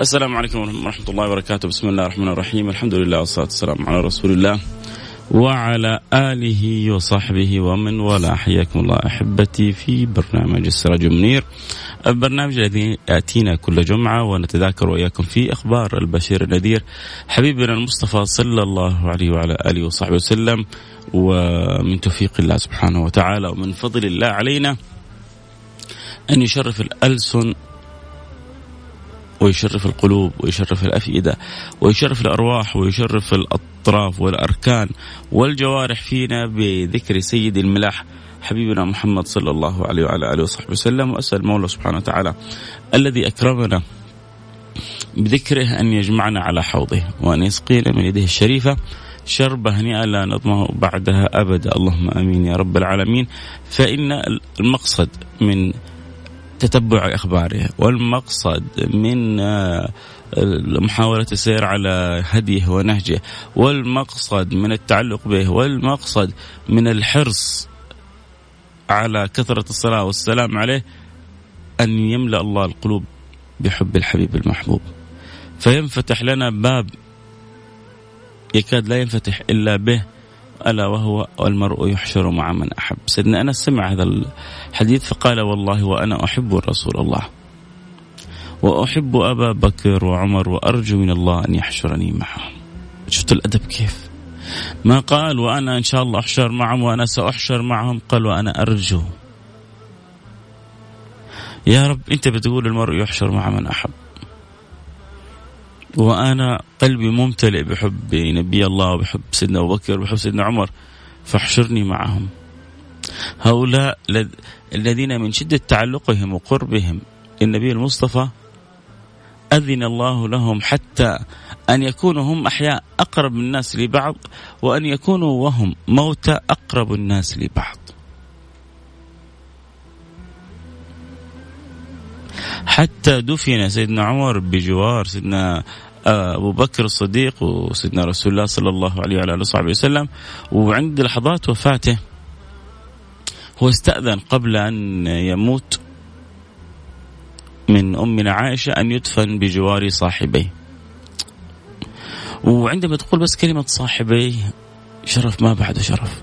السلام عليكم ورحمة الله وبركاته. بسم الله الرحمن الرحيم. الحمد لله والصلاة والسلام على رسول الله وعلى آله وصحبه ومن والاه. حياكم الله أحبتي في برنامج السراج المنير. البرنامج الذي يأتينا كل جمعة ونتذاكر وإياكم في أخبار البشير النذير. حبيبنا المصطفى صلى الله عليه وعلى آله وصحبه وسلم. ومن توفيق الله سبحانه وتعالى ومن فضل الله علينا أن يشرف الألسن ويشرف القلوب ويشرف الأفئدة ويشرف الأرواح ويشرف الأطراف والأركان والجوارح فينا بذكر سيد الملاح حبيبنا محمد صلى الله عليه وعلى آله وصحبه وسلم. وأسأل المولى سبحانه وتعالى الذي أكرمنا بذكره أن يجمعنا على حوضه وأن يسقينا من يده الشريفة شربة هنيئة لا نظمه بعدها أبدا. اللهم أمين يا رب العالمين. فإن المقصد من تتبع اخباره والمقصد من آه، محاولة السير على هديه ونهجه. والمقصد من التعلق به والمقصد من الحرص على كثرة الصلاة والسلام عليه أن يملأ الله القلوب بحب الحبيب المحبوب. فينفتح لنا باب يكاد لا ينفتح إلا به. ألا وهو المرء يحشر مع من أحب. سيدنا أنس سمع هذا الحديث فقال والله وأنا أحب رسول الله. وأحب أبا بكر وعمر وأرجو من الله أن يحشرني معهم شفت الأدب كيف؟ ما قال وأنا إن شاء الله أحشر معهم وأنا سأحشر معهم. قال وأنا أرجو. يا رب أنت بتقول المرء يحشر مع من أحب. وأنا قلبي ممتلئ بحب نبي الله وبحب سيدنا أبو بكر وبحب سيدنا عمر. فاحشرني معهم. هؤلاء الذين من شدة تعلقهم وقربهم للنبي المصطفى أذن الله لهم حتى أن يكونوا هم أحياء أقرب الناس لبعض وأن يكونوا وهم موتى أقرب الناس لبعض. حتى دفن سيدنا عمر بجوار سيدنا أبو بكر الصديق وسيدنا رسول الله صلى الله عليه وعلى آله وصحبه وسلم. وعند لحظات وفاته هو استأذن قبل أن يموت من أمنا عائشة أن يدفن بجوار صاحبيه. وعندما تقول بس كلمة صاحبيه شرف ما بعد شرف.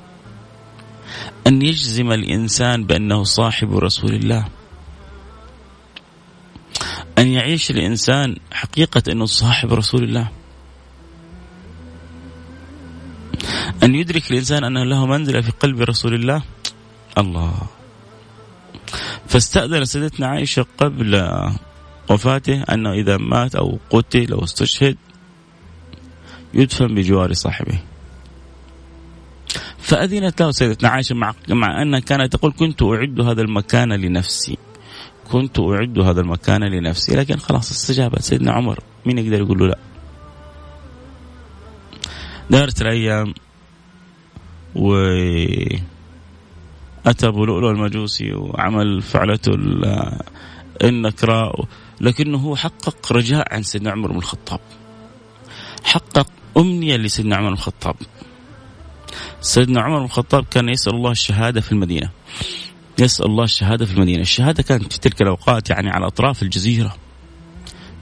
أن يجزم الإنسان بأنه صاحب رسول الله. أن يعيش الإنسان حقيقة أنه صاحب رسول الله. أن يدرك الإنسان أن له منزلة في قلب رسول الله. الله. فاستأذن سيدتنا عائشة قبل وفاته أنه إذا مات أو قتل أو استشهد يدفن بجوار صاحبه. فأذنت له سيدتنا عائشة مع, مع أنها كانت تقول كنت أعد هذا المكان لنفسي. كنت أعد هذا المكان لنفسي لكن خلاص استجابت. سيدنا عمر مين يقدر يقول له لا؟ دارت الأيام و أتى أبو لؤلؤ المجوسي وعمل فعلته النكراء لكنه هو حقق رجاء عن سيدنا عمر بن الخطاب. حقق أمنية لسيدنا عمر بن الخطاب. سيدنا عمر بن الخطاب كان يسأل الله الشهادة في المدينة. يسأل الله الشهادة في المدينة. الشهادة كانت في تلك الأوقات يعني على أطراف الجزيرة.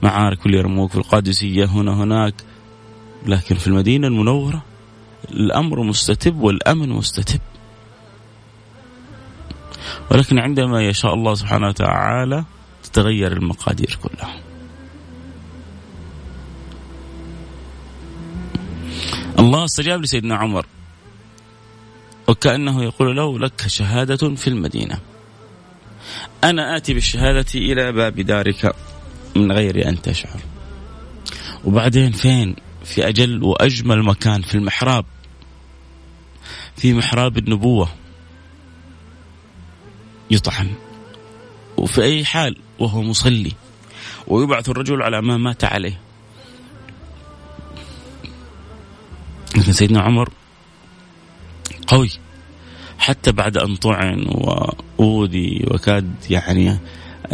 معارك واليرموك في القادسية هنا هناك. لكن في المدينة المنورة الأمر مستتب والأمن مستتب. ولكن عندما يشاء الله سبحانه وتعالى تتغير المقادير كلها. الله استجاب لسيدنا عمر. وكأنه يقول له لك شهادة في المدينة. أنا آتي بالشهادة إلى باب دارك من غير أن تشعر. وبعدين فين؟ في أجل وأجمل مكان في المحراب. في محراب النبوة. يطعن وفي أي حال وهو مصلي. ويبعث الرجل على ما مات عليه. لكن سيدنا عمر قوي. حتى بعد أن طعن وأوذي وكاد يعني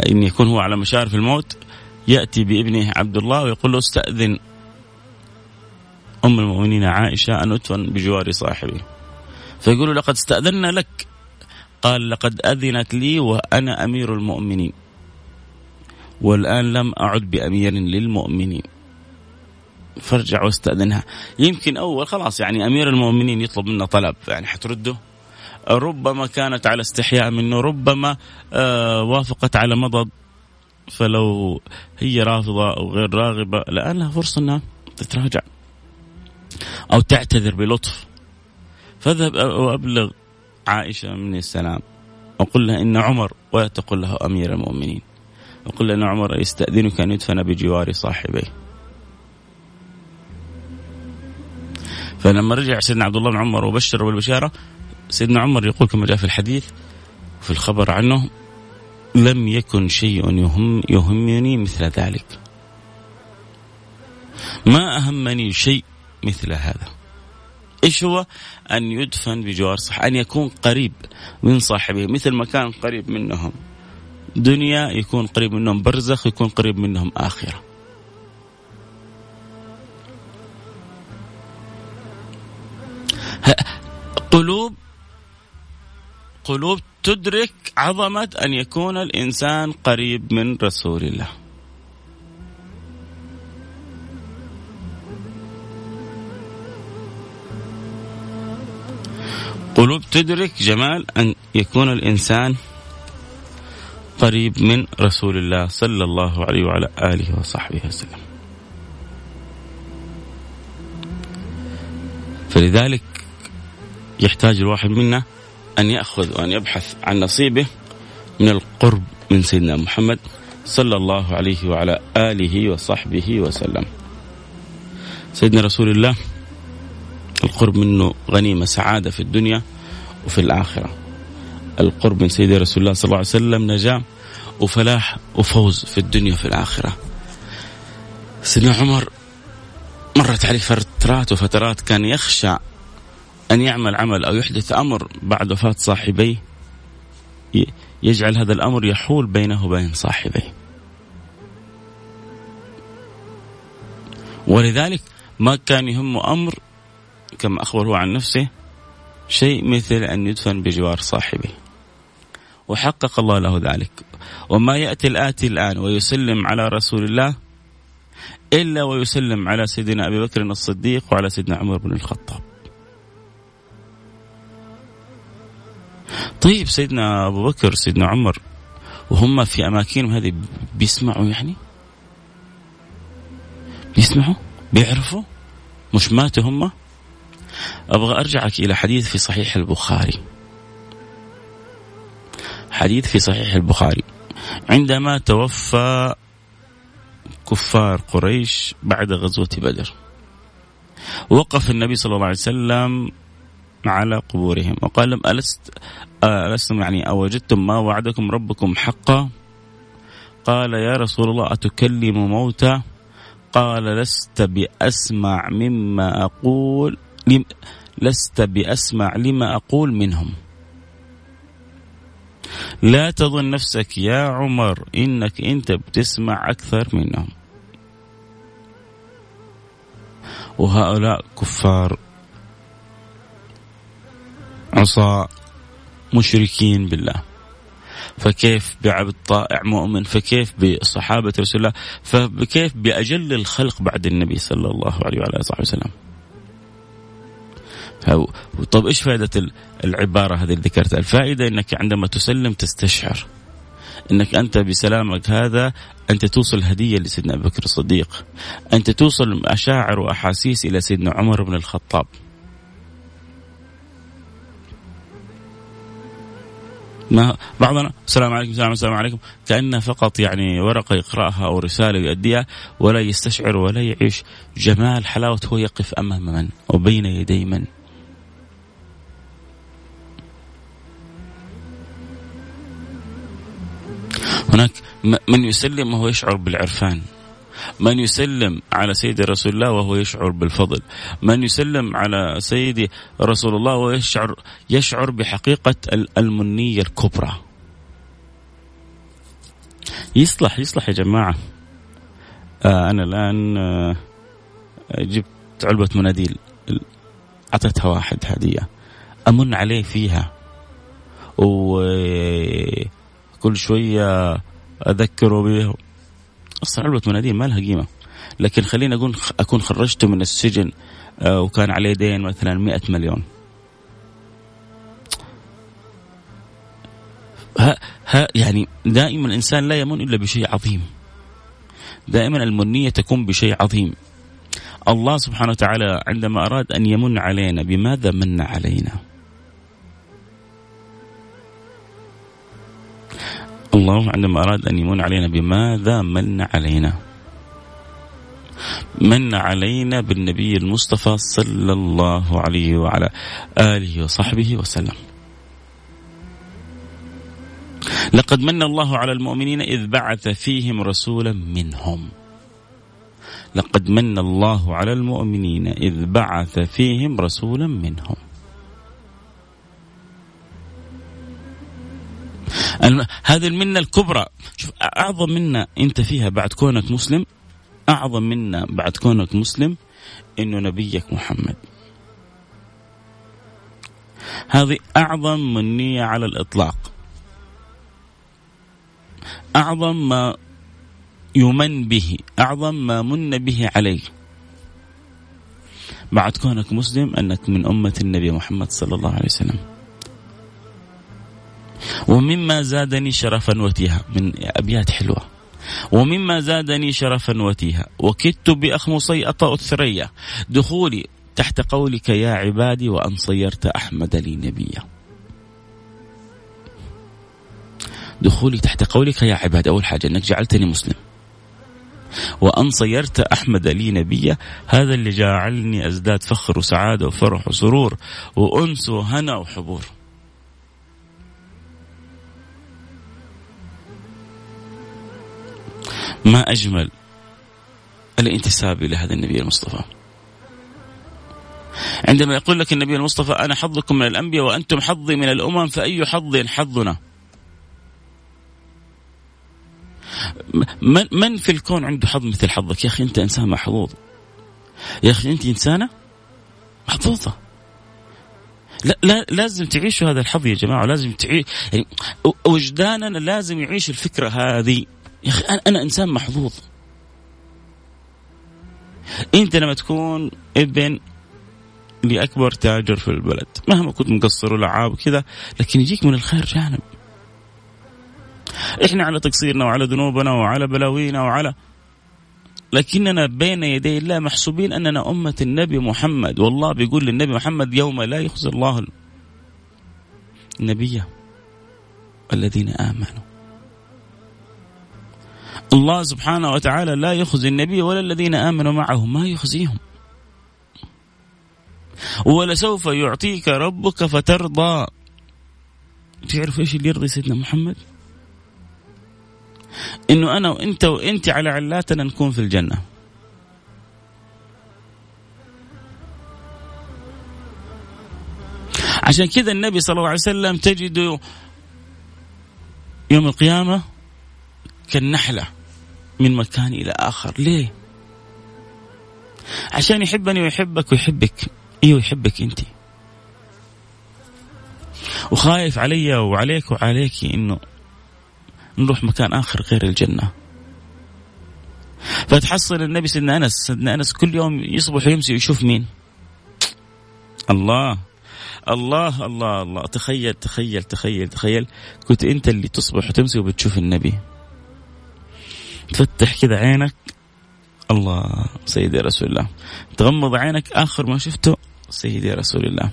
أن يكون هو على مشارف الموت يأتي بابنه عبد الله ويقول له استأذن أم المؤمنين عائشة أن أدفن بجوار صاحبي فيقول لقد استأذنا لك. قال لقد أذنت لي وأنا أمير المؤمنين. والآن لم أعد بأمير للمؤمنين. فارجع واستأذنها. يمكن أول خلاص يعني أمير المؤمنين يطلب منا طلب يعني حترده. ربما كانت على استحياء منه ربما آه وافقت على مضض. فلو هي رافضة أو غير راغبة الآن لها فرصة أنها تتراجع أو تعتذر بلطف. فاذهب وأبلغ عائشة من السلام. وقل لها إن عمر ولا تقل له أمير المؤمنين. وقل لها إن عمر يستأذنك أن يدفن بجوار صاحبيه. فلما رجع سيدنا عبد الله بن عمر وبشر بالبشارة سيدنا عمر يقول كما جاء في الحديث في الخبر عنه لم يكن شيء يهم يهمني مثل ذلك ما أهمني شيء مثل هذا إيش هو؟ أن يدفن بجوار صح أن يكون قريب من صاحبه مثل ما كان قريب منهم دنيا يكون قريب منهم برزخ يكون قريب منهم آخرة. قلوب قلوب تدرك عظمة أن يكون الإنسان قريب من رسول الله. قلوب تدرك جمال أن يكون الإنسان قريب من رسول الله صلى الله عليه وعلى آله وصحبه وسلم. فلذلك يحتاج الواحد منا أن يأخذ وأن يبحث عن نصيبه من القرب من سيدنا محمد صلى الله عليه وعلى آله وصحبه وسلم. سيدنا رسول الله القرب منه غنيمة سعادة في الدنيا وفي الآخرة القرب من سيدي رسول الله صلى الله عليه وسلم نجاة وفلاح وفوز في الدنيا وفي الآخرة سيدنا عمر مرت عليه فترات وفترات كان يخشى أن يعمل عمل أو يحدث أمر بعد وفاة صاحبيه يجعل هذا الأمر يحول بينه وبين صاحبيه. ولذلك ما كان يهمه أمر كما أخبر هو عن نفسه شيء مثل أن يدفن بجوار صاحبه. وحقق الله له ذلك. وما يأتي الآتي الآن ويسلم على رسول الله إلا ويسلم على سيدنا أبي بكر الصديق وعلى سيدنا عمر بن الخطاب. طيب سيدنا أبو بكر سيدنا عمر وهم في أماكنهم هذه بيسمعوا يعني؟ بيسمعوا؟ بيعرفوا؟ مش ماتوا هم؟ أبغى أرجعك إلى حديث في صحيح البخاري. حديث في صحيح البخاري. عندما توفى كفار قريش بعد غزوة بدر وقف النبي صلى الله عليه وسلم على قبورهم. وقال لهم ألست ألستم يعني أوجدتم ما وعدكم ربكم حقا؟ قال يا رسول الله أتكلم موتى؟ قال لست بأسمع مما أقول لست بأسمع لما أقول منهم. لا تظن نفسك يا عمر إنك أنت بتسمع أكثر منهم. وهؤلاء كفار. عصاة مشركين بالله. فكيف بعبد طائع مؤمن؟ فكيف بصحابة رسول الله؟ فكيف بأجل الخلق بعد النبي صلى الله عليه وعلى آله وسلم؟ طب إيش فائدة العبارة هذه اللي ذكرتها؟ الفائدة إنك عندما تسلم تستشعر. إنك أنت بسلامك هذا أنت توصل هدية لسيدنا أبو بكر الصديق. أنت توصل مشاعر وأحاسيس إلى سيدنا عمر بن الخطاب. ما بعضنا السلام عليكم السلام, السلام عليكم. كأنها فقط يعني ورقة يقرأها أو رسالة يؤديها ولا يستشعر ولا يعيش. جمال حلاوة هو يقف أمام من؟ وبين يدي من؟ هناك من يسلم وهو يشعر بالعرفان. من يسلم على سيدي رسول الله وهو يشعر بالفضل. من يسلم على سيدي رسول الله وهو يشعر بحقيقة المنية الكبرى. يصلح يصلح يا جماعة. آه أنا الآن آه جبت علبة مناديل. أعطيتها واحد هدية. أمن عليه فيها. وكل شوية أذكره بها أصلا علبه مناديل ما لها قيمة. لكن خليني أقول أكون خرجته من السجن آه، وكان عليه دين مثلا 100 مليون. ها ها يعني دائما الإنسان لا يمن إلا بشيء عظيم. دائما المنية تكون بشيء عظيم. الله سبحانه وتعالى عندما أراد أن يمن علينا بماذا من علينا؟ الله عندما أراد أن يمن علينا بماذا من علينا؟ من علينا بالنبي المصطفى صلى الله عليه وعلى آله وصحبه وسلم. لقد من الله على المؤمنين إذ بعث فيهم رسولا منهم. لقد من الله على المؤمنين إذ بعث فيهم رسولا منهم. هذه المنة الكبرى. شوف أعظم منة أنت فيها بعد كونك مسلم أعظم منة بعد كونك مسلم أنه نبيك محمد. هذه أعظم منية على الإطلاق. أعظم ما يمن به أعظم ما من به عليك. بعد كونك مسلم أنك من أمة النبي محمد صلى الله عليه وسلم. ومما زادني شرفا وتيها. من أبيات حلوة. ومما زادني شرفا وتيها. وكدت بأخمصي أطأ الثريا دخولي تحت قولك يا عبادي وأن صيرت أحمد لي نبيا. دخولي تحت قولك يا عبادي. أول حاجة أنك جعلتني مسلم. وأن صيرت أحمد لي نبيا. هذا اللي جعلني أزداد فخر وسعادة وفرح وسرور. وأنس وهنا وحبور. ما أجمل الانتساب إلى هذا النبي المصطفى. عندما يقول لك النبي المصطفى أنا حظكم من الأنبياء وأنتم حظي من الأمم فأي حظ حظنا؟ من من في الكون عنده حظ مثل حظك؟ يا أخي أنت إنسان محظوظ. يا أخي أنت إنسانة محظوظة. لا, لا لازم تعيشوا هذا الحظ يا جماعة لازم تعيش يعني وجداننا لازم يعيش الفكرة هذه. يا أخي أنا إنسان محظوظ. أنت لما تكون ابن لأكبر تاجر في البلد مهما كنت مقصر ولعاب وكذا لكن يجيك من الخير جانب. إحنا على تقصيرنا وعلى ذنوبنا وعلى بلاوينا وعلى لكننا بين يدي الله محسوبين أننا أمة النبي محمد. والله بيقول للنبي محمد يوم لا يخزي الله النبي الذين آمنوا. الله سبحانه وتعالى لا يخزي النبي ولا الذين آمنوا معه ما يخزيهم. ولسوف يعطيك ربك فترضى. تعرف إيش اللي يرضي سيدنا محمد؟ إنه أنا وأنت وأنت على علاتنا نكون في الجنة. عشان كذا النبي صلى الله عليه وسلم تجده يوم القيامة كالنحلة. من مكان إلى آخر. ليه؟ عشان يحبني ويحبك ويحبك. أيوه يحبك أنت؟ وخايف علي وعليك وعليك إنه نروح مكان آخر غير الجنة. فتحصل النبي سيدنا أنس. سيدنا أنس كل يوم يصبح ويمسي ويشوف مين؟ الله. الله الله الله. تخيل تخيل تخيل تخيل. كنت أنت اللي تصبح وتمسي وبتشوف النبي. تفتح كذا عينك. الله سيدي رسول الله. تغمض عينك آخر ما شفته سيدي رسول الله.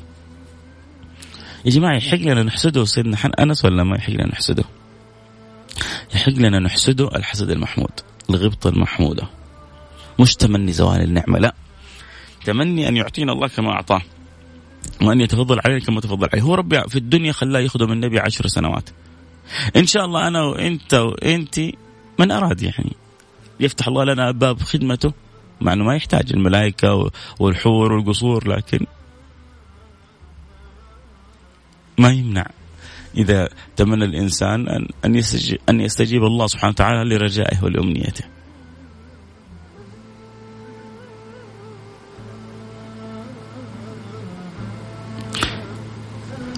يا جماعة يحق لنا نحسده سيدنا أنس ولا ما يحق لنا نحسده؟ يحق لنا نحسده الحسد المحمود الغبطه المحمودة. مش تمني زوال النعمة لا. تمني أن يعطينا الله كما أعطاه وأن يتفضل علينا كما تفضل عليه. هو ربي في الدنيا خلاه يخدم النبي عشر سنوات. إن شاء الله أنا وأنت وانت من أراد يعني يفتح الله لنا باب خدمته مع إنه ما يحتاج الملائكة والحور والقصور لكن ما يمنع إذا تمنى الإنسان ان أن يستجيب, أن يستجيب الله سبحانه وتعالى لرجائه ولأمنيته.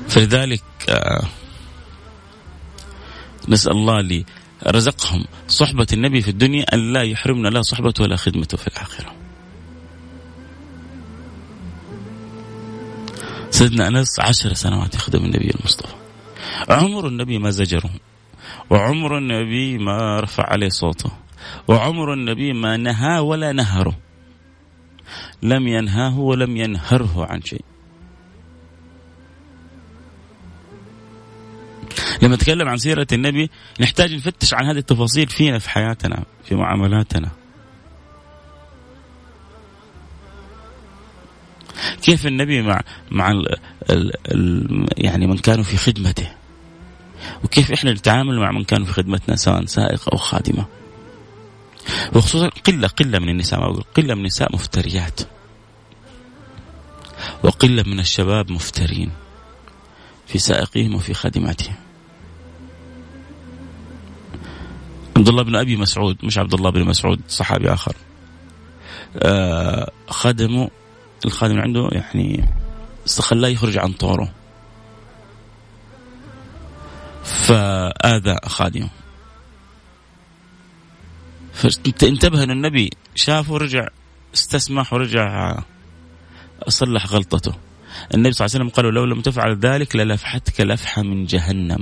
فلذلك آه، نسأل الله لي رزقهم صحبة النبي في الدنيا أن لا يحرمنا لا صحبته ولا خدمته في الآخرة. سيدنا أنس عشر سنوات يخدم النبي المصطفى. عمر النبي ما زجره وعمر النبي ما رفع عليه صوته وعمر النبي ما نهى ولا نهره. لم ينهاه ولم ينهره عن شيء. لما نتكلم عن سيرة النبي نحتاج نفتش عن هذه التفاصيل فينا في حياتنا في معاملاتنا. كيف النبي مع مع ال ال ال يعني من كانوا في خدمته؟ وكيف إحنا نتعامل مع من كانوا في خدمتنا سواء سائق أو خادمة؟ وخصوصا قلة قلة من النساء ما أقول قلة من النساء مفتريات. وقلة من الشباب مفترين في سائقهم وفي خادماتهم. عبد الله بن أبي مسعود مش عبد الله بن مسعود صحابي آخر. آه خدمه الخادم عنده يعني خلاه يخرج عن طوره. فآذى خادمه. فانتبه إن النبي شافه ورجع استسمح ورجع صلح غلطته. النبي صلى الله عليه وسلم قال لو لم تفعل ذلك للفحتك لفحة من جهنم.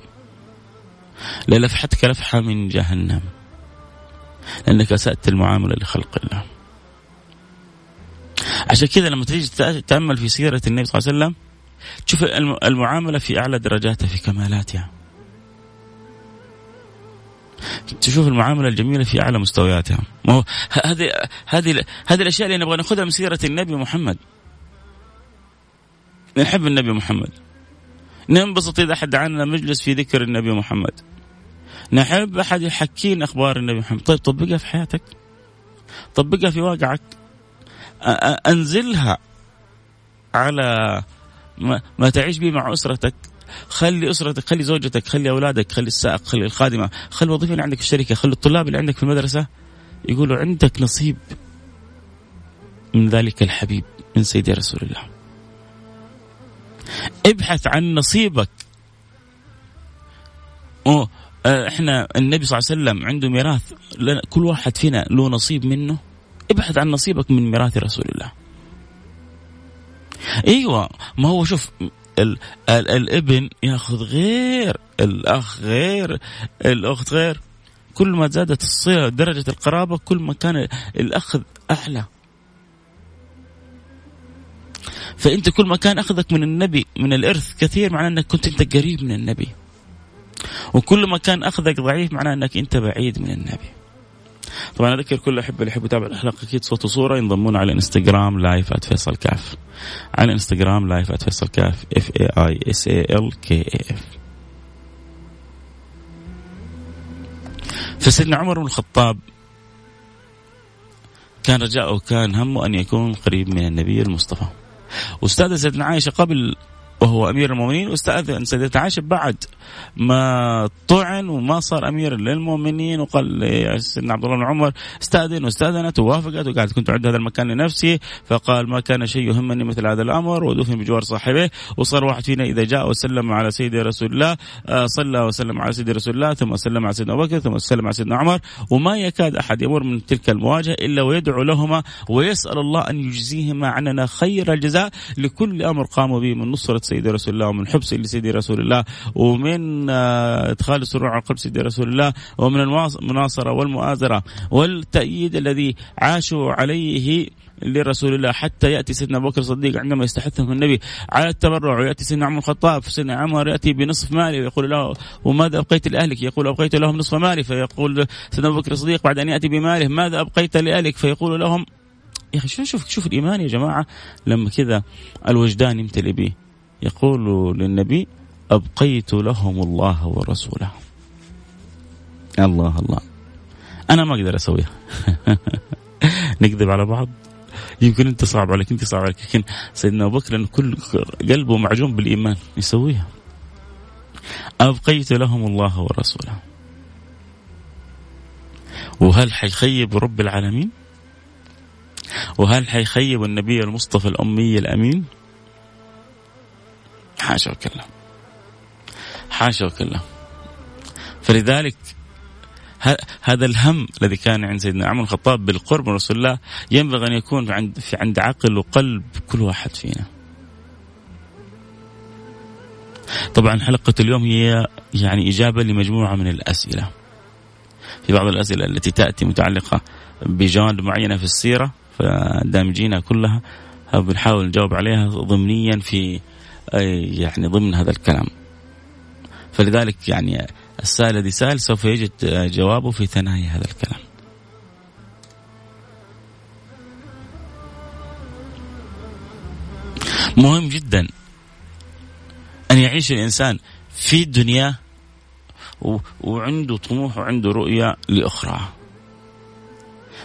للفحتك لفحة من جهنم لأنك أسأت المعاملة لخلق الله. عشان كذا لما تيجي تتأمل في سيرة النبي صلى الله عليه وسلم تشوف المعاملة في أعلى درجاتها في كمالاتها. تشوف المعاملة الجميلة في أعلى مستوياتها. ما هو هذه هذه هذه الأشياء اللي نبغى ناخذها من سيرة النبي محمد. نحب النبي محمد. ننبسط إذا أحد دعانا مجلس في ذكر النبي محمد. نحب أحد يحكينا أخبار النبي محمد. طيب طبقها في حياتك. طبقها في واقعك. أنزلها على ما تعيش به مع أسرتك. خلي أسرتك خلي زوجتك خلي أولادك خلي السائق خلي الخادمة خلي الوظيفة اللي عندك في الشركة خلي الطلاب اللي عندك في المدرسة. يقولوا عندك نصيب من ذلك الحبيب من سيدي رسول الله. ابحث عن نصيبك. أوه إحنا النبي صلى الله عليه وسلم عنده ميراث كل واحد فينا له نصيب منه. ابحث عن نصيبك من ميراث رسول الله. أيوه ما هو شوف ال ال الابن ياخذ غير الأخ غير الأخت غير. كل ما زادت الصله درجة القرابة كل ما كان الأخذ أعلى. فأنت كل ما كان أخذك من النبي من الإرث كثير معناه إنك كنت أنت قريب من النبي. وكل ما كان أخذك ضعيف معناه إنك أنت بعيد من النبي. طبعا أذكر كل الاحبه اللي يحبوا يتابعوا الحلقة أكيد صوت وصورة ينضمون على الانستغرام live @فيصل كاف. على الانستغرام live @فيصل كاف F A I S A L K A F فسيدنا عمر بن الخطاب كان رجاءه كان همه أن يكون قريب من النبي المصطفى. واستأذن سيدنا عائشة قبل وهو أمير المؤمنين واستأذن سيدة عائشة بعد ما طعن وما صار أمير للمؤمنين وقال سيدنا عبد الله بن عمر استأذن واستأذنت ووافقت وقالت كنت أعد هذا المكان لنفسي فقال ما كان شيء يهمني مثل هذا الأمر ودفن بجوار صاحبه وصار واحد فينا إذا جاء وسلم على سيدي رسول الله آه، صلى وسلم على سيدي رسول الله ثم سلم على سيدنا أبو بكر ثم سلم على سيدنا عمر وما يكاد أحد يمر من تلك المواجهة إلا ويدعو لهما ويسأل الله أن يجزيهما عننا خير الجزاء لكل أمر قاموا به من نصرة سيدي رسول الله ومن حب سيدي رسول الله ومن آه، إدخال السرور على قلب سيدي رسول الله ومن المناصرة والمؤازرة والتأييد الذي عاشوا عليه لرسول الله حتى يأتي سيدنا أبو بكر الصديق عندما يستحثهم النبي على التبرع ويأتي سيدنا عمر الخطاب سيدنا عمر يأتي بنصف مالي ويقول له وماذا أبقيت لأهلك؟ يقول أبقيت لهم نصف مالي فيقول سيدنا أبو بكر الصديق بعد أن يأتي بماله ماذا أبقيت لأهلك؟ فيقول لهم يا أخي شوف شوف الإيمان يا جماعة لما كذا الوجدان يمتلئ به يقول للنبي أبقيت لهم الله ورسوله. الله الله. أنا ما أقدر أسويها. نكذب على بعض. يمكن أنت صعب عليك أنت صعب عليك لكن سيدنا أبو بكر كل قلبه معجون بالإيمان. يسويها. أبقيت لهم الله ورسوله. وهل حيخيب رب العالمين؟ وهل حيخيب النبي المصطفى الأمي الأمين؟ حاشا وكلا حاشا وكلا فلذلك هذا الهم الذي كان عند سيدنا عمر الخطاب بالقرب من رسول الله ينبغي أن يكون عند في عند عقل وقلب كل واحد فينا. طبعا حلقة اليوم هي يعني إجابة لمجموعة من الأسئلة. في بعض الأسئلة التي تأتي متعلقة بجوانب معينة في السيرة فدامجينها كلها بنحاول نجاوب عليها ضمنيا في يعني ضمن هذا الكلام. فلذلك يعني السائل الذي سأل سوف يجد جوابه في ثنايا هذا الكلام مهم جدا أن يعيش الإنسان في الدنيا وعنده طموح وعنده رؤية لأخرى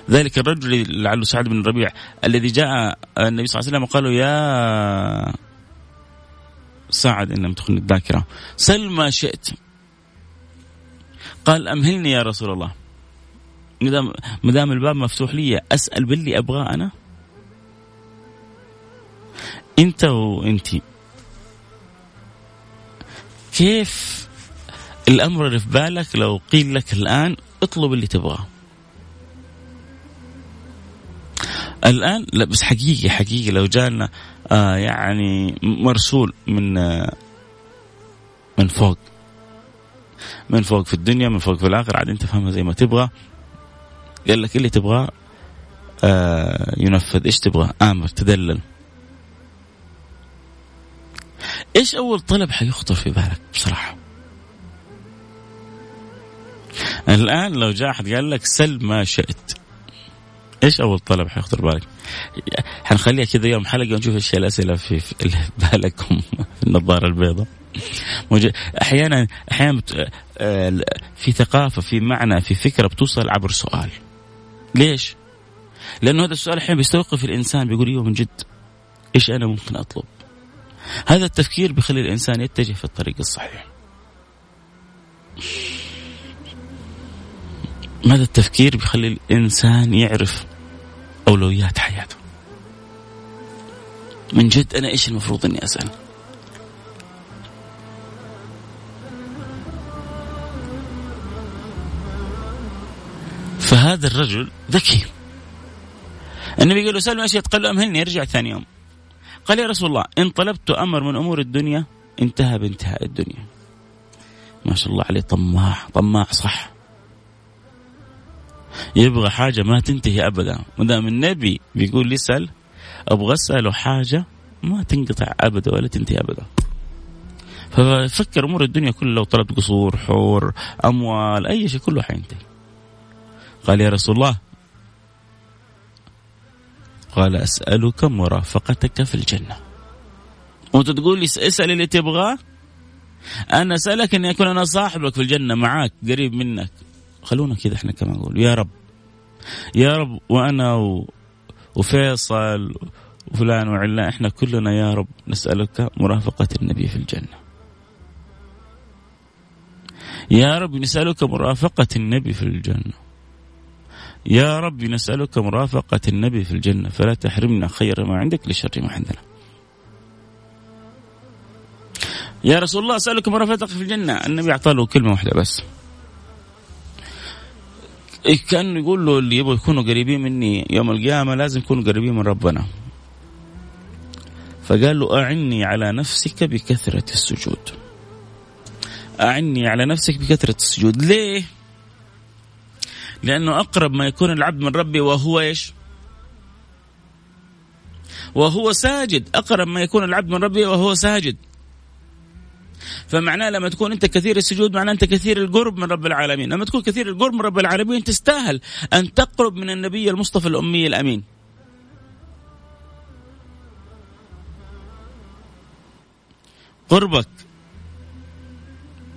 ذلك الرجل لعله سعد بن الربيع الذي جاء النبي صلى الله عليه وسلم وقال له يا سعد إن لم تخن الذاكرة. سل ما شئت. قال أمهلني يا رسول الله. ما دام الباب مفتوح لي أسأل باللي ابغاه أنا. أنت وأنت. كيف الأمر اللي في بالك؟ لو قيل لك الآن اطلب اللي تبغاه. الآن لا بس حقيقي حقيقي لو جانا يعني مرسول من آه من فوق. من فوق في الدنيا من فوق في الآخرة. عاد أنت فهمها زي ما تبغى. قال لك اللي تبغاه آه ينفذ. إيش تبغى آمر تدلل إيش أول طلب حيخطر في بالك بصراحة؟ الآن لو جاء أحد قال لك سل ما شئت. إيش أول طلب حيخطر بالك؟ حنخليها كذا يوم حلقة ونشوف إيش الأسئلة في, بالكم في النظارة البيضاء. أحيانا أحيانا في ثقافة في معنى في فكرة بتوصل عبر سؤال. ليش؟ لأنه هذا السؤال أحيانا بيستوقف الإنسان بيقول أيوه من جد إيش أنا ممكن أطلب؟ هذا التفكير بيخلي الإنسان يتجه في الطريق الصحيح. هذا التفكير بيخلي الإنسان يعرف أولويات حياته. من جد أنا إيش المفروض إني أسأل؟ فهذا الرجل ذكي النبي قال له سلم اشياء قال له أمهلني ارجع ثاني يوم قال يا رسول الله إن طلبت أمر من أمور الدنيا انتهى بانتهاء الدنيا ما شاء الله عليه طماع طماع صح يبغى حاجة ما تنتهي أبدا. ما دام النبي بيقول لي اسأل أبغى أسأله حاجة ما تنقطع أبدا ولا تنتهي أبدا. ففكر أمور الدنيا كلها لو طلبت قصور حور أموال أي شيء كله حينتهي. قال يا رسول الله قال أسألك مرافقتك في الجنة. وأنت تقول لي اسأل اللي تبغاه؟ أنا أسألك أن يكون أنا صاحبك في الجنة معاك قريب منك. خلونا كذا إحنا كمان نقول يا رب يا رب وأنا و... وفيصل وفلان وعلان إحنا كلنا يا رب نسألك مرافقة النبي في الجنة. يا رب نسألك مرافقة النبي في الجنة. يا رب نسألك مرافقة النبي في الجنة. فلا تحرمنا خير ما عندك لشر ما عندنا. يا رسول الله أسألك مرافقتك في الجنة. النبي أعطى له كلمة واحدة بس. كان يقول له اللي يبغوا يكونوا قريبين مني يوم القيامة لازم يكونوا قريبين من ربنا. فقال له أعني على نفسك بكثرة السجود. أعني على نفسك بكثرة السجود. ليه؟ لأنه أقرب ما يكون العبد من ربي وهو إيش؟ وهو ساجد. أقرب ما يكون العبد من ربي وهو ساجد. فمعناه لما تكون أنت كثير السجود معناه أنت كثير القرب من رب العالمين، لما تكون كثير القرب من رب العالمين تستاهل أن تقرب من النبي المصطفى الأمي الأمين. قربك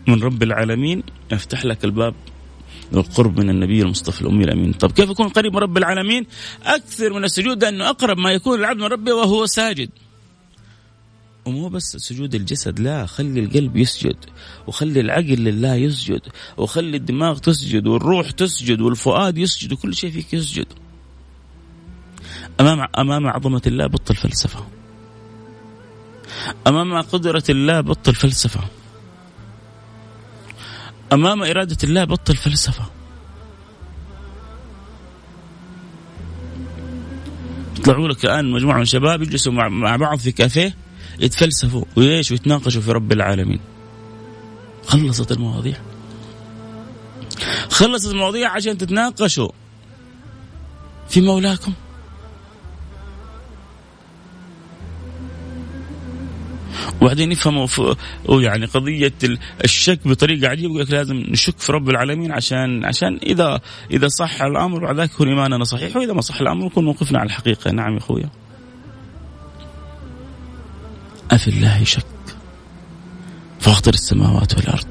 من رب العالمين يفتح لك الباب للقرب من النبي المصطفى الأمي الأمين، طب كيف اكون قريب من رب العالمين؟ أكثر من السجود لأنه أقرب ما يكون العبد من ربه وهو ساجد. ومو بس سجود الجسد لا خلي القلب يسجد وخلي العقل لله يسجد وخلي الدماغ تسجد والروح تسجد والفؤاد يسجد وكل شيء فيك يسجد. أمام أمام عظمة الله بطل فلسفة. أمام قدرة الله بطل فلسفة. أمام إرادة الله بطل فلسفة. يطلعوا لك الآن مجموعة من الشباب يجلسوا مع بعض في كافيه. يتفلسفوا. ويش ويتناقشوا في رب العالمين. خلصت المواضيع. خلصت المواضيع عشان تتناقشوا في مولاكم. وبعدين يفهموا يعني قضية الشك بطريقة عجيبة يقول لك لازم نشك في رب العالمين عشان عشان إذا إذا صح الأمر بعد ذلك يكون إيماننا صحيح وإذا ما صح الأمر يكون موقفنا على الحقيقة. نعم يا أخويا. أفي الله شك فاخطر السماوات والأرض.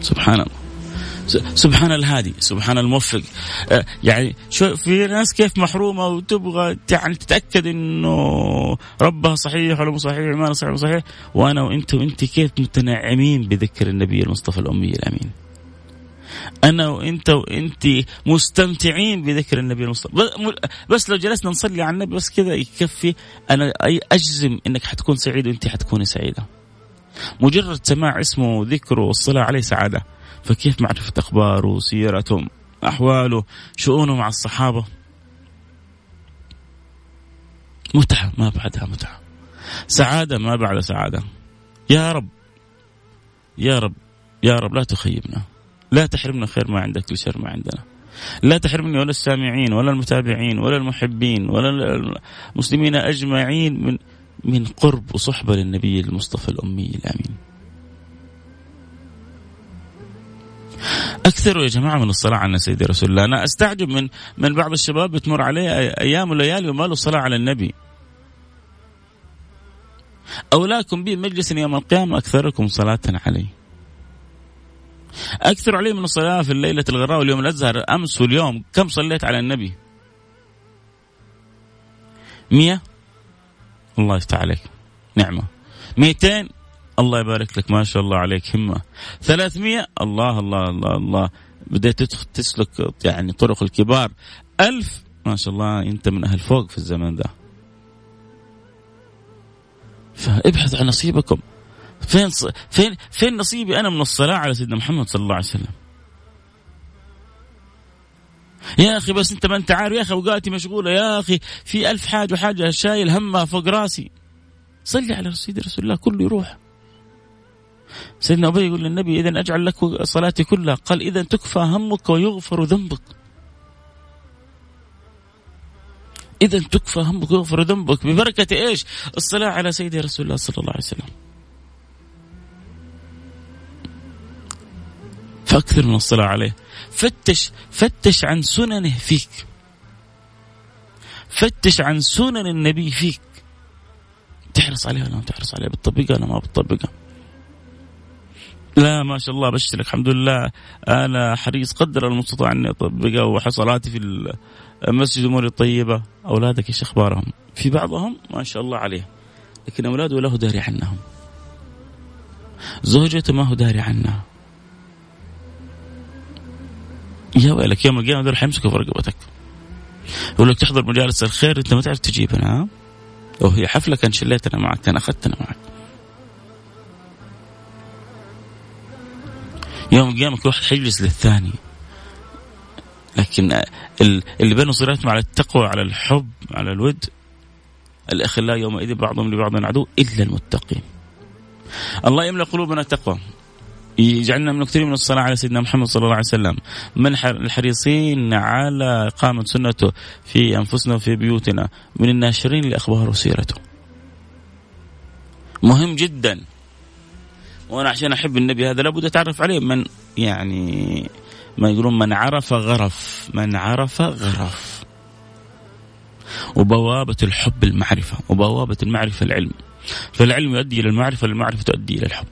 سبحان الله. سبحان الهادي سبحان الموفق. آه، يعني شو في ناس كيف محرومة وتبغى يعني تتأكد إنه ربها صحيح ولا صحيح ايمانها صحيح صحيح. وأنا وأنت وأنت كيف متنعمين بذكر النبي المصطفى الأمي الأمين. أنا وإنت وانت مستمتعين بذكر النبي المصطفى. بس لو جلسنا نصلي على النبي بس كذا يكفي. أنا أجزم إنك حتكون سعيد وانت حتكوني سعيدة. مجرد سماع اسمه وذكره والصلاة عليه سعادة. فكيف معرفة أخباره سيرته أحواله؟ شؤونه مع الصحابة؟ متعة ما بعدها متعة. سعادة ما بعد سعادة. يا رب يا رب يا رب لا تخيبنا. لا تحرمنا خير ما عندك لشر ما عندنا لا تحرمني ولا السامعين ولا المتابعين ولا المحبين ولا المسلمين أجمعين من من قرب وصحبة للنبي المصطفى الأمي الأمين. اكثروا يا جماعة من الصلاة على سيدي رسول الله، أنا أستعجب من من بعض الشباب بتمر عليه أيام وليالي وما له صلاة على النبي. أولاكم بي مجلس يوم القيامة أكثركم صلاة عليه. أكثر عليه من الصلاة في الليلة الغراء واليوم الأزهر أمس واليوم كم صليت على النبي؟ مية؟ الله يفتح عليك. نعمة. ميتين؟ الله يبارك لك ما شاء الله عليك همة. ثلاثمية؟ الله الله الله الله. بديت تسلك يعني طرق الكبار. ألف؟ ما شاء الله أنت من أهل فوق في الزمن ده. فابحث عن نصيبكم. فين فين فين نصيبي أنا من الصلاة على سيدنا محمد صلى الله عليه وسلم؟ يا أخي بس أنت ما أنت عارف يا أخي أوقاتي مشغولة يا أخي في ألف حاجة وحاجة شايل همها فوق راسي. صلي على سيدي رسول الله كله يروح. سيدنا أبي يقول للنبي اذا أجعل لك صلاتي كلها. قال اذا تكفى همك ويغفر ذنبك. اذا تكفى همك ويغفر ذنبك. ببركة إيش؟ الصلاة على سيدي رسول الله صلى الله عليه وسلم. فاكثر من الصلاه عليه. فتش فتش عن سننه فيك. فتش عن سنن النبي فيك. تحرص عليها ولا ما تحرص عليها؟ بتطبقها ولا ما بتطبقها؟ لا ما شاء الله بشرك الحمد لله. أنا حريص قدر المستطاع أني اطبقه وحصلاتي في المسجد أموري الطيبة. أولادك إيش اخبارهم؟ في بعضهم ما شاء الله عليه. لكن أولاده له داري عنهم. زوجته ما هو داري عنها. يا ويلك يوم القيامة دول حيمسكوا في رقبتك يقول لك تحضر مجالس الخير أنت ما تعرف تجيبنا وهي حفلة كان شليتنا معك كان أخذتنا معك. يوم القيامة كل واحد حيجلس للثاني. لكن اللي بينهم صلاتهم على التقوى على الحب على الود الأخلاء يومئذ بعضهم لبعض عدو إلا المتقين. الله يملأ قلوبنا تقوى. يجعلنا من كثير من الصلاة على سيدنا محمد صلى الله عليه وسلم. من الحريصين على إقامة سنته في أنفسنا وفي بيوتنا. من الناشرين لأخباره وسيرته مهم جدا. وأنا عشان أحب النبي هذا لابد أتعرف عليه. من يعني ما يقولون من عرف غرف. من عرف غرف. وبوابة الحب المعرفة. وبوابة المعرفة العلم. فالعلم يؤدي إلى المعرفة. المعرفة تؤدي إلى الحب.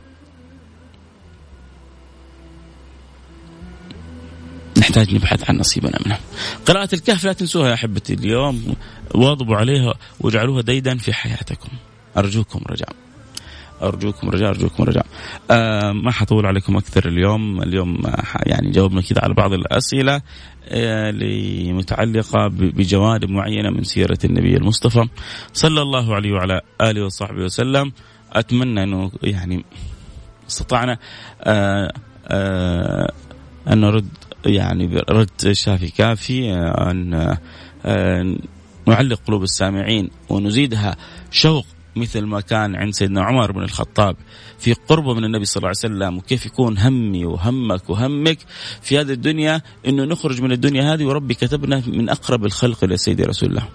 نحتاج نبحث عن نصيبنا منها قراءة الكهف لا تنسوها يا أحبتي اليوم واظبوا عليها واجعلوها ديدا في حياتكم. أرجوكم رجاء. أرجوكم رجاء أرجوكم رجاء. آه ما حطول عليكم أكثر اليوم. اليوم يعني جاوبنا كذا على بعض الأسئلة آه المتعلقه بجوانب معينة من سيرة النبي المصطفى صلى الله عليه وعلى آله وصحبه وسلم. أتمنى أنه يعني استطعنا آه آه أن نرد يعني رد شافي كافي آه، نعلق قلوب السامعين ونزيدها شوق مثل ما كان عند سيدنا عمر بن الخطاب. في قربه من النبي صلى الله عليه وسلم وكيف يكون همي وهمك وهمك في هذه الدنيا؟ إنه نخرج من الدنيا هذه وربي كتبنا من أقرب الخلق إلى سيدي رسول الله.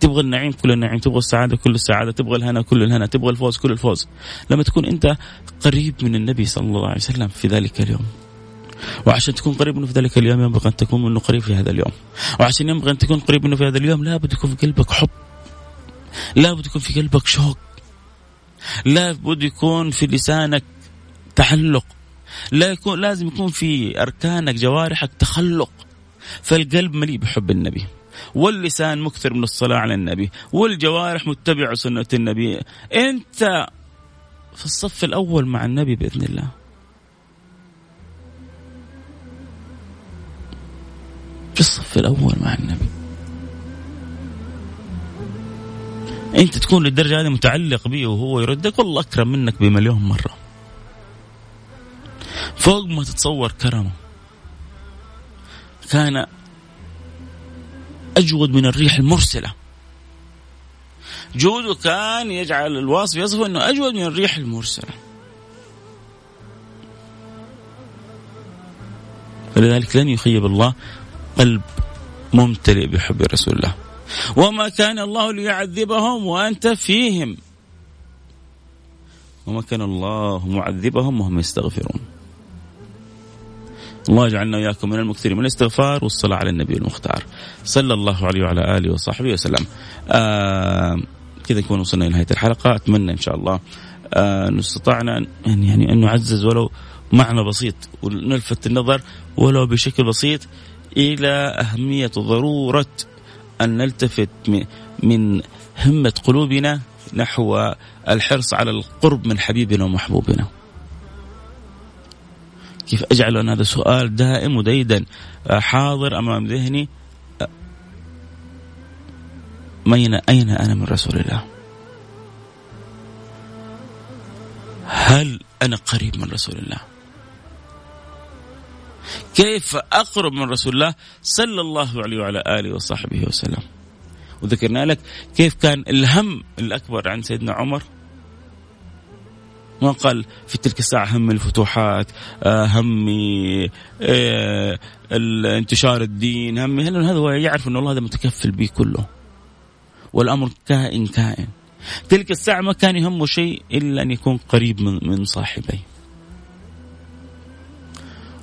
تبغى النعيم كل النعيم تبغى السعادة كل السعادة تبغى الهنا كل الهنا تبغى الفوز كل الفوز. لما تكون أنت قريب من النبي صلى الله عليه وسلم في ذلك اليوم. وعشان تكون قريب منه في ذلك اليوم ينبغي أن تكون منه قريب في هذا اليوم. وعشان ينبغي أن تكون قريب منه في هذا اليوم لابد يكون في قلبك حب. لابد يكون في قلبك شوق. لابد يكون في لسانك تعلق لا يكون لازم يكون في أركانك جوارحك تخلق. فالقلب مليء بحب النبي. واللسان مكثر من الصلاة على النبي. والجوارح متبعة سنة النبي. أنت في الصف الأول مع النبي بإذن الله. في الصف الأول مع النبي. أنت تكون للدرجة هذه متعلق به وهو يردك والله أكرم منك بمليون مرة. فوق ما تتصور كرمه. كان أجود من الريح المرسلة. جوده كان يجعل الواصف يصفه إنه أجود من الريح المرسلة. فلذلك لن يخيب الله قلب ممتلئ بحب رسول الله. وما كان الله ليعذبهم وأنت فيهم. وما كان الله معذبهم وهم يستغفرون. الله يجعلنا وإياكم من المكثرين. من الاستغفار والصلاة على النبي المختار. صلى الله عليه وعلى آله وصحبه وسلم. آه كذا نكون وصلنا إلى نهاية الحلقة. أتمنى إن شاء الله آه أن استطعنا يعني أن نعزز ولو معنى بسيط ونلفت النظر ولو بشكل بسيط. إلى أهمية وضرورة أن نلتفت من همة قلوبنا نحو الحرص على القرب من حبيبنا ومحبوبنا. كيف أجعل أن هذا سؤال دائم وديدا؟ حاضر أمام ذهني؟ أين أين أنا من رسول الله؟ هل أنا قريب من رسول الله؟ كيف أقرب من رسول الله صلى الله عليه وعلى آله وصحبه وسلم؟ وذكرنا لك كيف كان الهم الأكبر عند سيدنا عمر؟ ما قال في تلك الساعة هم الفتوحات آه، همي آه، انتشار الدين همي. هذا هو يعرف أن الله هذا متكفل به كله؟ والأمر كائن كائن. تلك الساعة ما كان يهمه شيء إلا أن يكون قريب من, من صاحبيه.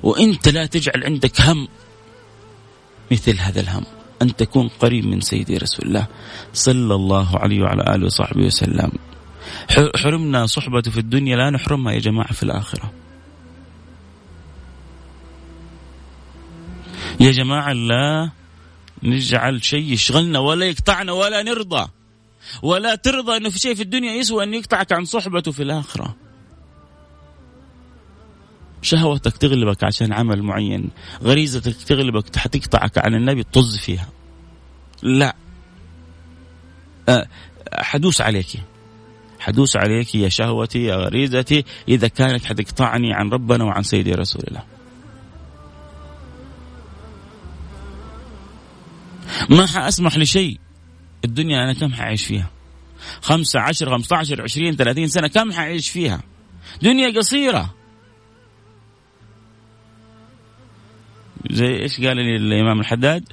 وانت لا تجعل عندك هم مثل هذا الهم. أن تكون قريب من سيدي رسول الله صلى الله عليه وعلى آله وصحبه وسلم. حرمنا صحبته في الدنيا لا نحرمها يا جماعة في الآخرة. يا جماعة لا نجعل شيء يشغلنا ولا يقطعنا ولا نرضى. ولا ترضى إنه في شيء في الدنيا يسوى أن يقطعك عن صحبته في الآخرة. شهوتك تغلبك عشان عمل معين، غريزتك تغلبك حتقطعك عن النبي طز فيها. لا. أه حدوس عليك. حدوس عليك يا شهوتي يا غريزتي إذا كانت حتقطعني عن ربنا وعن سيدي رسول الله. ما حأسمح لشيء الدنيا أنا كم حعيش فيها خمسة عشر خمسة عشر عشرين ثلاثين سنة كم حعيش فيها دنيا قصيرة زي إيش قال لي الإمام الحداد؟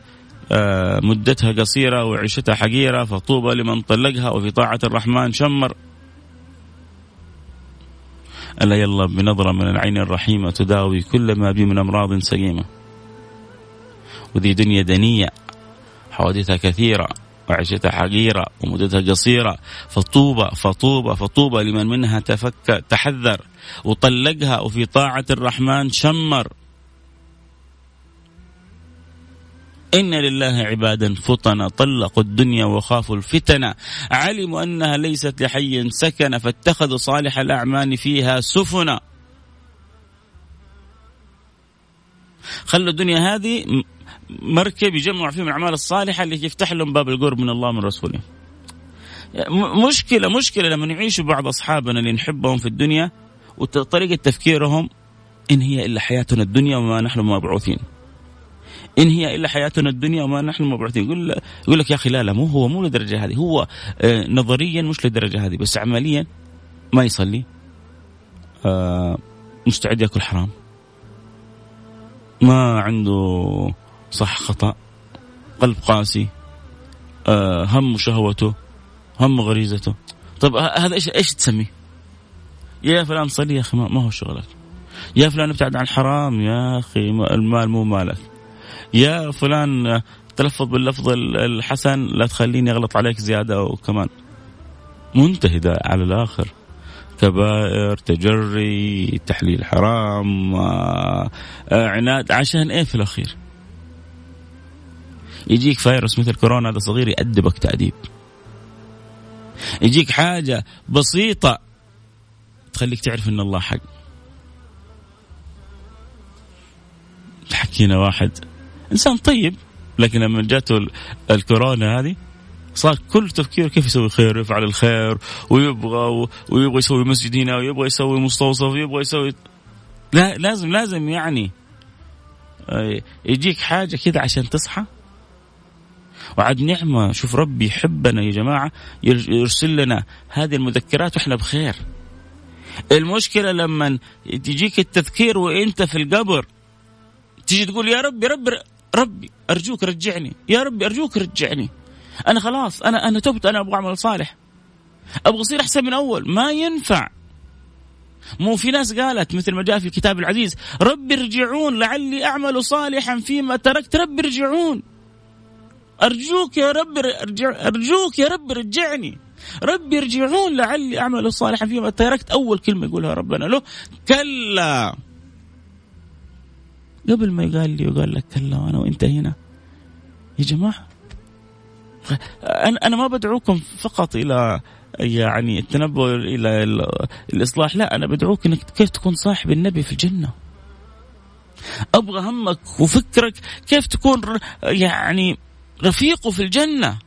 آه مدتها قصيرة وعيشتها حقيرة فطوبى لمن طلقها وفي طاعة الرحمن شمر. ألا يلا بنظرة من العين الرحيمة تداوي كل ما بي من أمراض سقيمة. وذي دنيا دنيه حوادثها كثيرة وعيشتها حقيرة ومدتها قصيرة. فطوبى فطوبى فطوبى لمن منها تفك تحذر وطلقها وفي طاعة الرحمن شمر. إن لله عبادا فطنا طلقوا الدنيا وخافوا الفتن علموا أنها ليست لحي سكن فاتخذوا صالح الأعمال فيها سفنا خلوا الدنيا هذه مركب يجمع فيهم الأعمال الصالحة اللي يفتح لهم باب القرب من الله من رسوله. مشكلة مشكلة لما يعيشوا بعض أصحابنا اللي نحبهم في الدنيا وطريقة تفكيرهم إن هي إلا حياتنا الدنيا وما نحن مبعوثين. إن هي إلا حياتنا الدنيا وما نحن مبعوثين. يقول يقول لك يا أخي لا لا مو هو مو للدرجه هذه هو آه، نظريا مش للدرجه هذه بس عمليا ما يصلي. آه، مستعد يأكل حرام. ما عنده صح خطأ. قلب قاسي. آه هم شهوته هم غريزته. طب هذا إيش إيش تسميه؟ يا فلان صلي يا أخي ما هو شغلك. يا فلان ابتعد عن الحرام يا أخي المال مو مالك. يا فلان تلفظ باللفظ الحسن لا تخليني أغلط عليك زيادة وكمان منتهي ده على الآخر. كبائر تجري تحليل حرام آه، عناد عشان إيه في الأخير؟ يجيك فيروس مثل كورونا هذا صغير يأدبك تأديب. يجيك حاجة بسيطة تخليك تعرف إن الله حق. حكينا واحد إنسان طيب. لكن لما جاته الكورونا هذه صار كل تفكيره كيف يسوي خير ويفعل الخير ويبغى ويبغى يسوي مسجد هنا ويبغى يسوي مستوصف ويبغى يسوي لا لازم لازم يعني آه، يجيك حاجة كذا عشان تصحى. وعد نعمة. شوف ربي يحبنا يا جماعة يرسل لنا هذه المذكرات وإحنا بخير. المشكلة لما تجيك التذكير وإنت في القبر تيجي تقول يا ربي ربي ربي أرجوك رجعني. يا ربي أرجوك رجعني. أنا خلاص أنا أنا تبت أنا أبغى أعمل صالح. أبغى أصير أحسن من أول. ما ينفع. مو في ناس قالت مثل ما جاء في الكتاب العزيز ربي ارجعون لعلي أعمل صالحا فيما تركت. ربي ارجعون. أرجوك يا رب أرجع أرجوك يا رب رجعني. ربي ارجعون لعلي أعمل صالحا فيما تركت. أول كلمة يقولها ربنا له كلا. قبل ما يقال لي وقال لك كلا وأنا وأنت هنا. يا جماعة أنا أنا ما بدعوكم فقط إلى يعني التنبؤ إلى الإصلاح لا أنا بدعوك أنك كيف تكون صاحب النبي في الجنة. أبغى همك وفكرك كيف تكون يعني رفيقه في الجنة.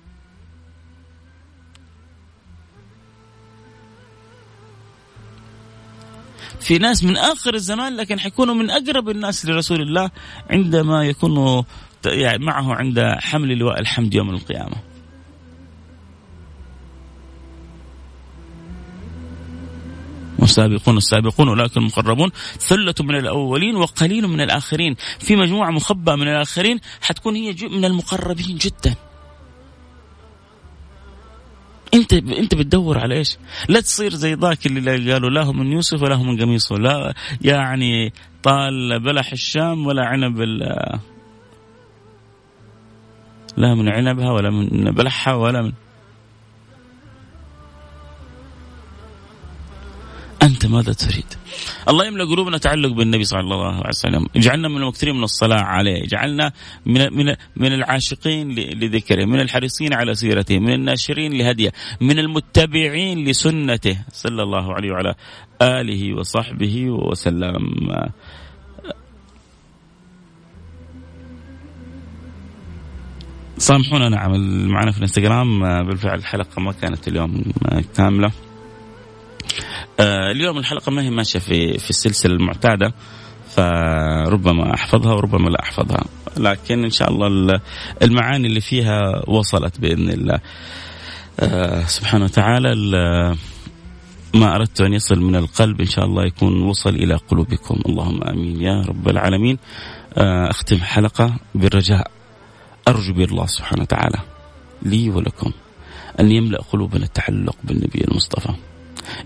في ناس من آخر الزمان لكن حيكونوا من أقرب الناس لرسول الله عندما يكونوا يعني معه عند حمل لواء الحمد يوم القيامة. والسابقون السابقون أولئك المقربون ثلة من الأولين وقليل من الآخرين في مجموعة مخبأة من الآخرين حتكون هي من المقربين جدا انت انت بتدور على إيش؟ لا تصير زي ذاك اللي قالوا لا هو من يوسف ولا هو من قميصه، لا يعني طال بلح الشام ولا عنب لا من عنبها ولا من بلحها ولا من ماذا تريد؟ الله يملأ قلوبنا تعلق بالنبي صلى الله عليه وسلم. اجعلنا من المكثرين من الصلاة عليه. اجعلنا من, من, من العاشقين لذكره من الحريصين على سيرته من الناشرين لهديه من المتبعين لسنته. صلى الله عليه وعلى آله وصحبه وسلم. سامحونا نعم معنا في الانستغرام. بالفعل الحلقة ما كانت اليوم كاملة. آه، اليوم الحلقة ما هي ماشية في في السلسلة المعتادة فربما أحفظها وربما لا أحفظها. لكن إن شاء الله المعاني اللي فيها وصلت بإذن الله. آه، سبحانه وتعالى ما أردت أن يصل من القلب إن شاء الله يكون وصل إلى قلوبكم. اللهم آمين يا رب العالمين. آه، أختم حلقة بالرجاء. أرجو بالله سبحانه وتعالى لي ولكم أن يملأ قلوبنا التعلق بالنبي المصطفى.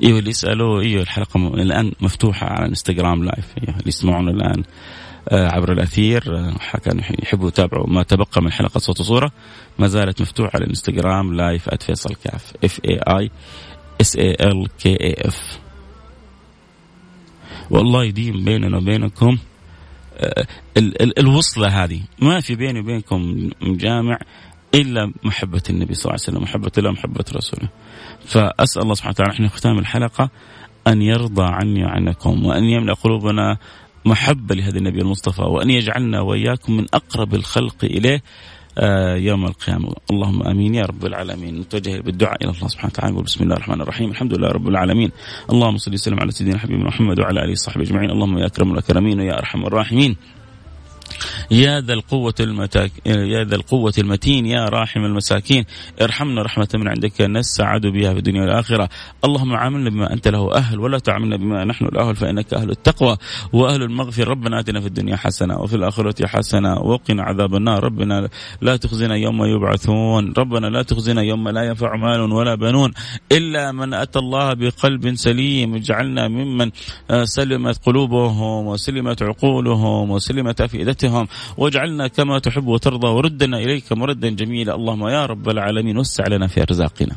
إيوه اللي يسالوا إيوه الحلقة الآن مفتوحة على إنستغرام لايف إيوه اللي يسمعون الآن آه، عبر الأثير آه، كانوا يحبوا يتابعوا ما تبقى من حلقة صوت وصورة ما زالت مفتوحة على الانستغرام live @فيصل كاف F A I S A L K A F والله يديم بيننا وبينكم آه، الوصلة هذه ما في بيني وبينكم جامع إلا محبة النبي صلى الله عليه وسلم محبة الله محبة رسوله. فأسأل الله سبحانه وتعالى إحنا ختام الحلقة أن يرضى عني وعنكم وأن يملأ قلوبنا محبة لهذا النبي المصطفى وأن يجعلنا وإياكم من أقرب الخلق إليه آه، يوم القيامة. اللهم آمين يا رب العالمين. نتوجه بالدعاء إلى الله سبحانه وتعالى بسم الله الرحمن الرحيم الحمد لله رب العالمين. اللهم صل وسلم على سيدنا حبيبنا محمد وعلى آله وصحبه أجمعين. اللهم يا أكرم الأكرمين ويا أرحم الراحمين. يا ذا القوة المتاك... يا ذا القوة المتين يا راحم المساكين ارحمنا رحمة من عندك نسعد بها في الدنيا والآخرة. اللهم عاملنا بما أنت له أهل ولا تعاملنا بما نحن الأهل فإنك أهل التقوى وأهل المغفرة. ربنا آتنا في الدنيا حسنة وفي الآخرة حسنة وقنا عذاب النار. ربنا لا تخزنا يوم يبعثون. ربنا لا تخزنا يوم لا ينفع مال ولا بنون إلا من أتى الله بقلب سليم. اجعلنا ممن سلمت قلوبهم وسلمت عقولهم وسلمت أفئدتهم. بهم واجعلنا كما تحب وترضى وردنا إليك مردا جميلا. اللهم يا رب العالمين وسع لنا في أرزاقنا.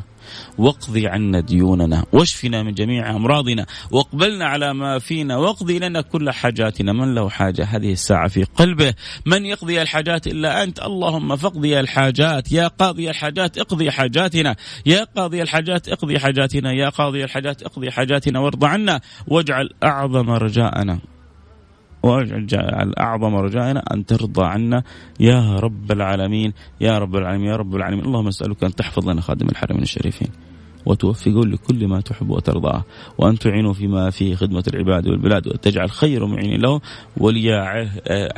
واقضي عنا ديوننا واشفنا من جميع أمراضنا واقبلنا على ما فينا واقضي لنا كل حاجاتنا. من له حاجة؟ هذه الساعة في قلبه. من يقضي الحاجات إلا أنت؟ اللهم فاقضي الحاجات. يا قاضي الحاجات اقضي حاجاتنا. يا قاضي الحاجات اقضي حاجاتنا. يا قاضي الحاجات اقضي حاجاتنا. وارض عنا واجعل أعظم رجاءنا. واجعل اعظم رجائنا أن ترضى عنا يا رب العالمين يا رب العالمين يا رب العالمين. اللهم أسألك أن تحفظ لنا خادم الحرمين الشريفين. وتوفقون لكل ما تحب وترضاه. وأن تعينوا فيما فيه خدمة العباد والبلاد وتجعل خير معين له ولي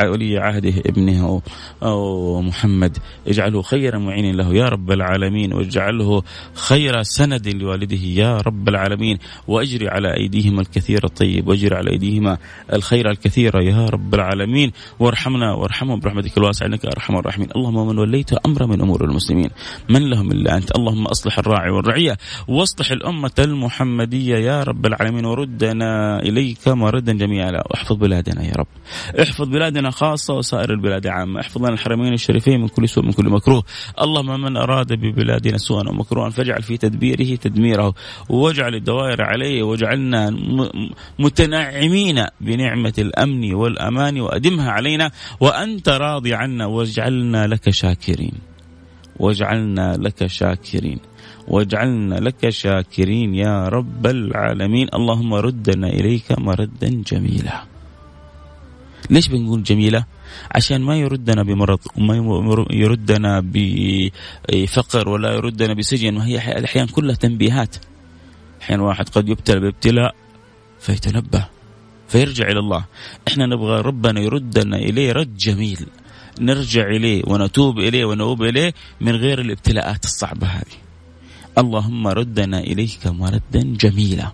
ولي عهده ابنه. أو محمد اجعله خير معين له يا رب العالمين واجعله خير سند لوالده يا رب العالمين. واجري على أيديهما الكثير الطيب واجري على أيديهما الخير الكثير يا رب العالمين. وارحمنا وارحمهم برحمتك الواسعة إنك أرحم الراحمين. اللهم من وليت أمر من أمور المسلمين. من لهم إلا أنت. اللهم أصلح الراعي والرعية. واصلح الأمة المحمدية يا رب العالمين وردنا إليك مردا جميعا. واحفظ بلادنا يا رب. احفظ بلادنا خاصة وسائر البلاد عامة احفظ لنا الحرمين الشريفين من كل سوء من كل مكروه. اللهم من أراد ببلادنا سوءا ومكروها فاجعل في تدبيره تدميره واجعل الدوائر عليه واجعلنا متنعمين بنعمة الأمن والأمان وأدمها علينا وأنت راضي عنا واجعلنا لك شاكرين. واجعلنا لك شاكرين. واجعلنا لك شاكرين يا رب العالمين. اللهم ردنا إليك مردا جميلا. ليش بنقول جميلة؟ عشان ما يردنا بمرض وما يردنا بفقر ولا يردنا بسجن. وهي الأحيان كلها تنبيهات. أحيانا واحد قد يبتلى بابتلاء فيتنبه فيرجع إلى الله. إحنا نبغى ربنا يردنا إليه رد جميل. نرجع إليه ونتوب إليه ونؤوب إليه من غير الابتلاءات الصعبة هذه. اللهم ردنا إليك مردا جميلا.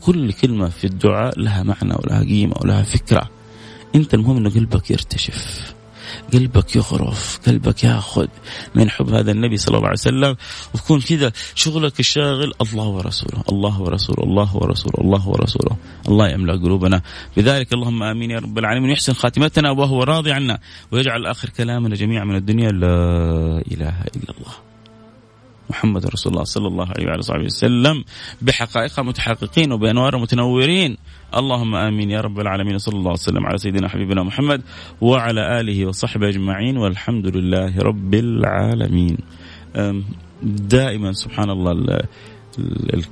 كل كلمة في الدعاء لها معنى ولها قيمة ولها فكرة. أنت المهم أنه قلبك يرتشف قلبك يغرف قلبك ياخذ من حب هذا النبي صلى الله عليه وسلم. وتكون كذا شغلك الشاغل الله ورسوله الله ورسوله الله ورسوله الله ورسوله. الله يملأ قلوبنا. بذلك اللهم آمين يا رب العالمين. يحسن خاتمتنا وهو راضي عنا. ويجعل آخر كلامنا جميعا من الدنيا. لا إله إلا الله. محمد رسول الله صلى الله عليه وعلى صحبه وسلم بحقائقها متحققين وبأنوار متنورين. اللهم آمين يا رب العالمين. صلى الله وسلم على سيدنا حبيبنا محمد وعلى آله وصحبه أجمعين. والحمد لله رب العالمين. دائما سبحان الله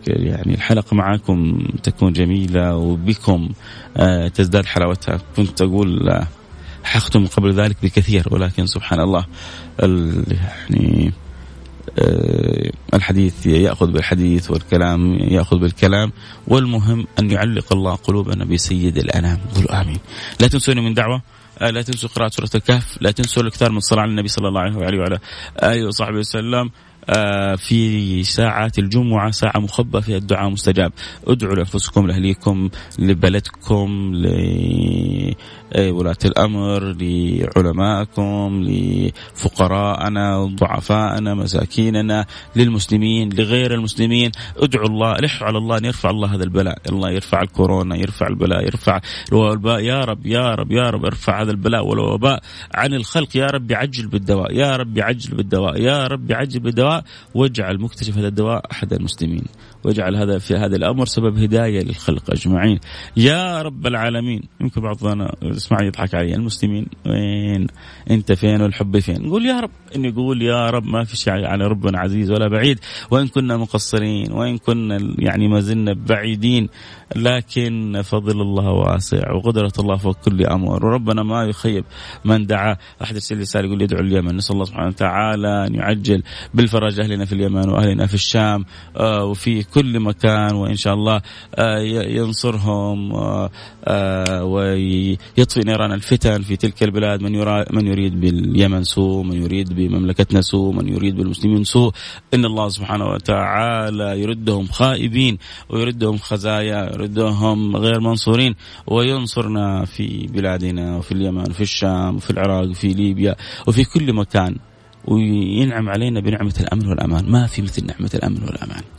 يعني الحلقة معكم تكون جميلة وبكم آه، تزداد حلاوتها. كنت أقول آه، حختم قبل ذلك بكثير ولكن سبحان الله يعني الحديث يأخذ بالحديث والكلام يأخذ بالكلام والمهم أن يعلق الله قلوبنا بسيد الأنام. قولوا آمين. لا تنسوني من دعوة لا تنسوا قراءة سورة الكهف لا تنسوا الإكثار من الصلاة على النبي صلى الله عليه وعلى آله وصحبه وسلم آه، في ساعات الجمعة ساعة مخبأة فيها الدعاء مستجاب. ادعوا لأنفسكم لأهليكم لبلدكم لولاة الأمر لعلمائكم لفقراءنا ضعفائنا مساكيننا للمسلمين لغير المسلمين. ادعوا الله لحوا على الله أن يرفع الله هذا البلاء. الله يرفع الكورونا يرفع البلاء يرفع الوباء. يا رب يا رب يا رب ارفع هذا البلاء والوباء عن الخلق. يا رب عجل بالدواء. يا رب عجل بالدواء. يا رب عجل بالدواء. واجعل مكتشف هذا الدواء أحد المسلمين. واجعل هذا في هذا الأمر سبب هداية للخلق أجمعين. يا رب العالمين يمكن بعضنا اسمع يضحك علي المسلمين وين؟ أنت فين والحب فين؟ نقول يا رب إن يقول يا رب ما في شيء على ربنا عزيز ولا بعيد. وإن كنا مقصرين وإن كنا يعني ما زلنا بعيدين لكن فضل الله واسع وقدرة الله فوق كل أمر. وربنا ما يخيب من دعا. أحد يرسل رسالة يقول يدعو اليمن. نسأل الله سبحانه وتعالى أن يعجل بالفرج أهلنا في اليمن وأهلنا في الشام آه، وفي كل مكان وإن شاء الله آه، ينصرهم آه، ويطفئ نيران الفتن في تلك البلاد. من من يريد باليمن سوء من يريد بمملكتنا سوء من يريد بالمسلمين سوء. إن الله سبحانه وتعالى يردهم خائبين ويردهم خزايا يردهم غير منصورين وينصرنا في بلادنا وفي اليمن وفي الشام وفي العراق وفي ليبيا وفي كل مكان. وينعم علينا بنعمة الأمن والأمان. ما في مثل نعمة الأمن والأمان.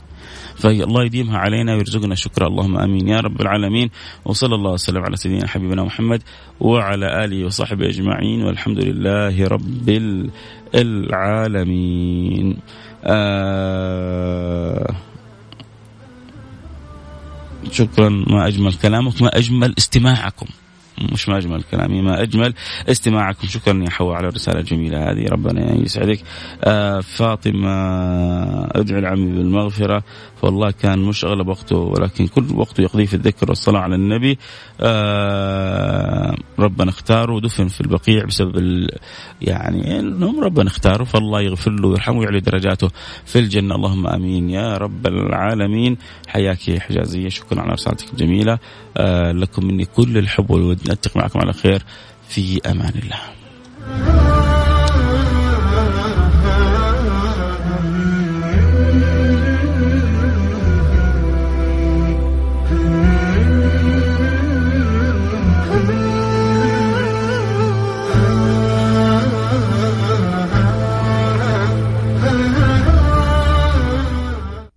فالله يديمها علينا ويرزقنا. شكرا اللهم آمين. يا رب العالمين. وصلى الله وسلم على سيدنا حبيبنا محمد وعلى آله وصحبه أجمعين. والحمد لله رب العالمين. آه شكرا. ما أجمل كلامك ما أجمل استماعكم. مش ما اجمل كلامي ما أجمل. استماعكم شكرا يا حواء على الرسالة الجميلة هذه ربنا يسعدك. آه فاطمة ادعو العمي بالمغفرة. فالله كان مش أغلب وقته ولكن كل وقته يقضيه في الذكر والصلاة على النبي. آه ربنا اختاره ودفن في البقيع بسبب يعني إنهم ربنا اختاره فالله يغفر له ويرحمه ويعلي درجاته في الجنة. اللهم آمين يا رب العالمين. حياك يا حجازية شكرا على رسالتك الجميلة. آه لكم مني كل الحب والود نلتقي معكم على خير. في أمان الله.